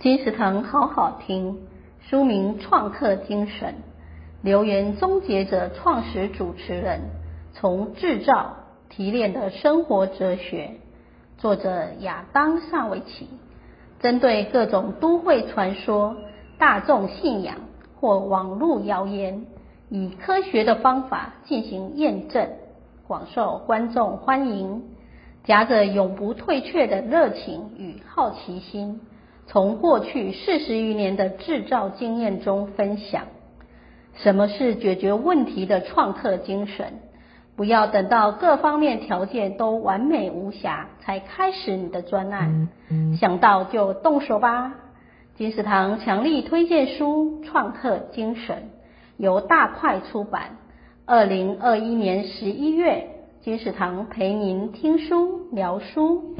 金石堂好好听，书名《创客精神》，留言终结者创始主持人从制造提炼的生活哲学，作者亚当·萨维奇，针对各种都会传说、大众信仰或网络谣言，以科学的方法进行验证，广受观众欢迎。夹着永不退却的热情与好奇心，从过去四十余年的制造经验中分享。什么是解决问题的创客精神？不要等到各方面条件都完美无瑕才开始你的专案，想到就动手吧。金石堂强力推荐书《创客精神》，由大块出版，二零二一年十一月。金石堂陪您听书聊书。